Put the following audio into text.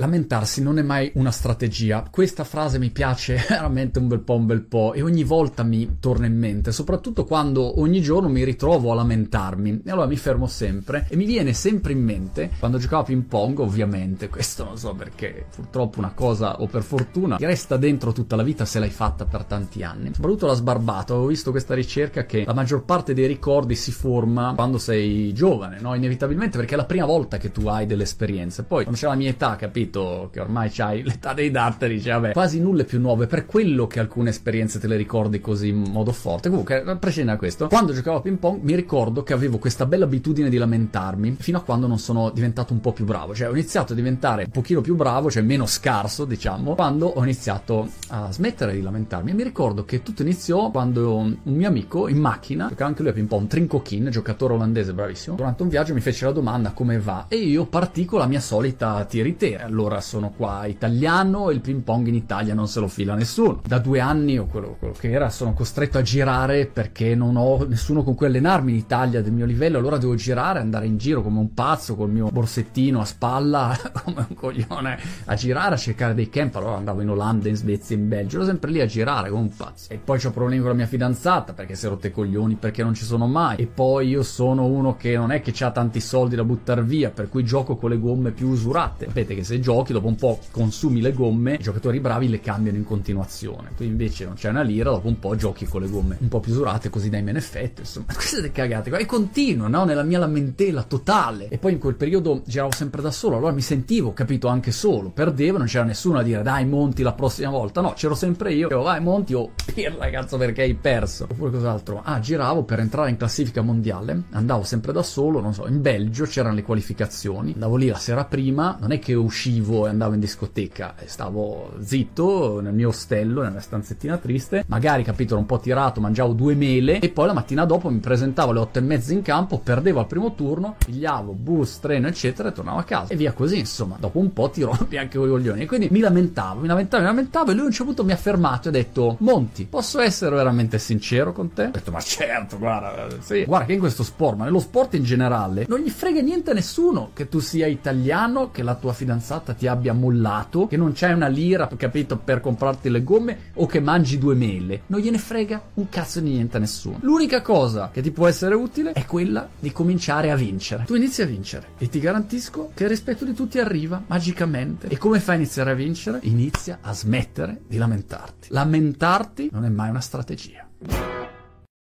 lamentarsi non è mai una strategia. Questa frase mi piace veramente un bel po' un bel po' e ogni volta mi torna in mente, soprattutto quando ogni giorno mi ritrovo a lamentarmi. E allora mi fermo sempre e mi viene sempre in mente, quando giocavo a ping pong ovviamente, questo non so perché, purtroppo una cosa o per fortuna, ti resta dentro tutta la vita se l'hai fatta per tanti anni. Soprattutto la sbarbato, avevo visto questa ricerca che la maggior parte dei ricordi si forma quando sei giovane, no? Inevitabilmente perché è la prima volta che tu hai delle esperienze. Poi quando c'è la mia età, capito, che ormai c'hai l'età dei datteri, dice vabbè, quasi nulla è più nuovo, è per quello che alcune esperienze te le ricordi così in modo forte. Comunque, a prescindere da questo, quando giocavo a ping pong mi ricordo che avevo questa bella abitudine di lamentarmi fino a quando non sono diventato un po' più bravo, cioè ho iniziato a diventare un pochino più bravo, cioè meno scarso, diciamo, quando ho iniziato a smettere di lamentarmi. E mi ricordo che tutto iniziò quando un mio amico in macchina, giocava anche lui a ping pong, Trincokin, giocatore olandese bravissimo, durante un viaggio mi fece la domanda come va e io partì con la mia solita tiritera. Allora sono qua italiano e il ping pong in Italia non se lo fila nessuno. Da due anni o quello, quello che era sono costretto a girare perché non ho nessuno con cui allenarmi in Italia del mio livello, allora devo girare, andare in giro come un pazzo col mio borsettino a spalla, come un coglione, a girare, a cercare dei camp. Allora andavo in Olanda, in Svezia, in Belgio, ero sempre lì a girare come un pazzo. E poi ho problemi con la mia fidanzata perché si è rotte coglioni perché non ci sono mai. E poi io sono uno che non è che ha tanti soldi da buttare via, per cui gioco con le gomme più usurate. Sapete che se giochi dopo un po' consumi le gomme, i giocatori bravi le cambiano in continuazione. Tu invece non c'è una lira, dopo un po' giochi con le gomme un po' più usurate, così dai meno effetto. Insomma, queste cagate. E continuo, no? Nella mia lamentela totale. E poi in quel periodo giravo sempre da solo, allora mi sentivo, capito, anche solo. Perdevo, non c'era nessuno a dire dai monti la prossima volta. No, c'ero sempre io. Dicevo vai monti o oh, pirla cazzo perché hai perso. Oppure cos'altro. Ah, giravo per entrare in classifica mondiale. Andavo sempre da solo, non so, in Belgio c'erano le qualificazioni. Andavo lì la sera prima, non è che uscivo e andavo in discoteca, stavo zitto nel mio ostello, nella stanzettina triste. Magari, capito, un po' tirato, mangiavo due mele e poi la mattina dopo mi presentavo alle otto e mezza in campo, perdevo al primo turno, pigliavo bus, treno, eccetera e tornavo a casa. E via così, insomma. Dopo un po' ti rompi anche con i coglioni. E quindi mi lamentavo, mi lamentavo, mi lamentavo e lui a un certo punto mi ha fermato e ha detto Monti, posso essere veramente sincero con te? Ho detto ma certo, guarda, sì. Guarda che in questo sport, ma nello sport in generale, non gli frega niente a nessuno che tu sia italiano, che la tua fidanzata ti abbia mollato, che non c'hai una lira, capito, per comprarti le gomme o che mangi due mele. Non gliene frega un cazzo di niente a nessuno. L'unica cosa che ti può essere utile è quella di cominciare a vincere. Tu inizi a vincere e ti garantisco che il rispetto di tutti arriva magicamente. E come fai a iniziare a vincere? Inizia a smettere di lamentarti. Lamentarti non è mai una strategia.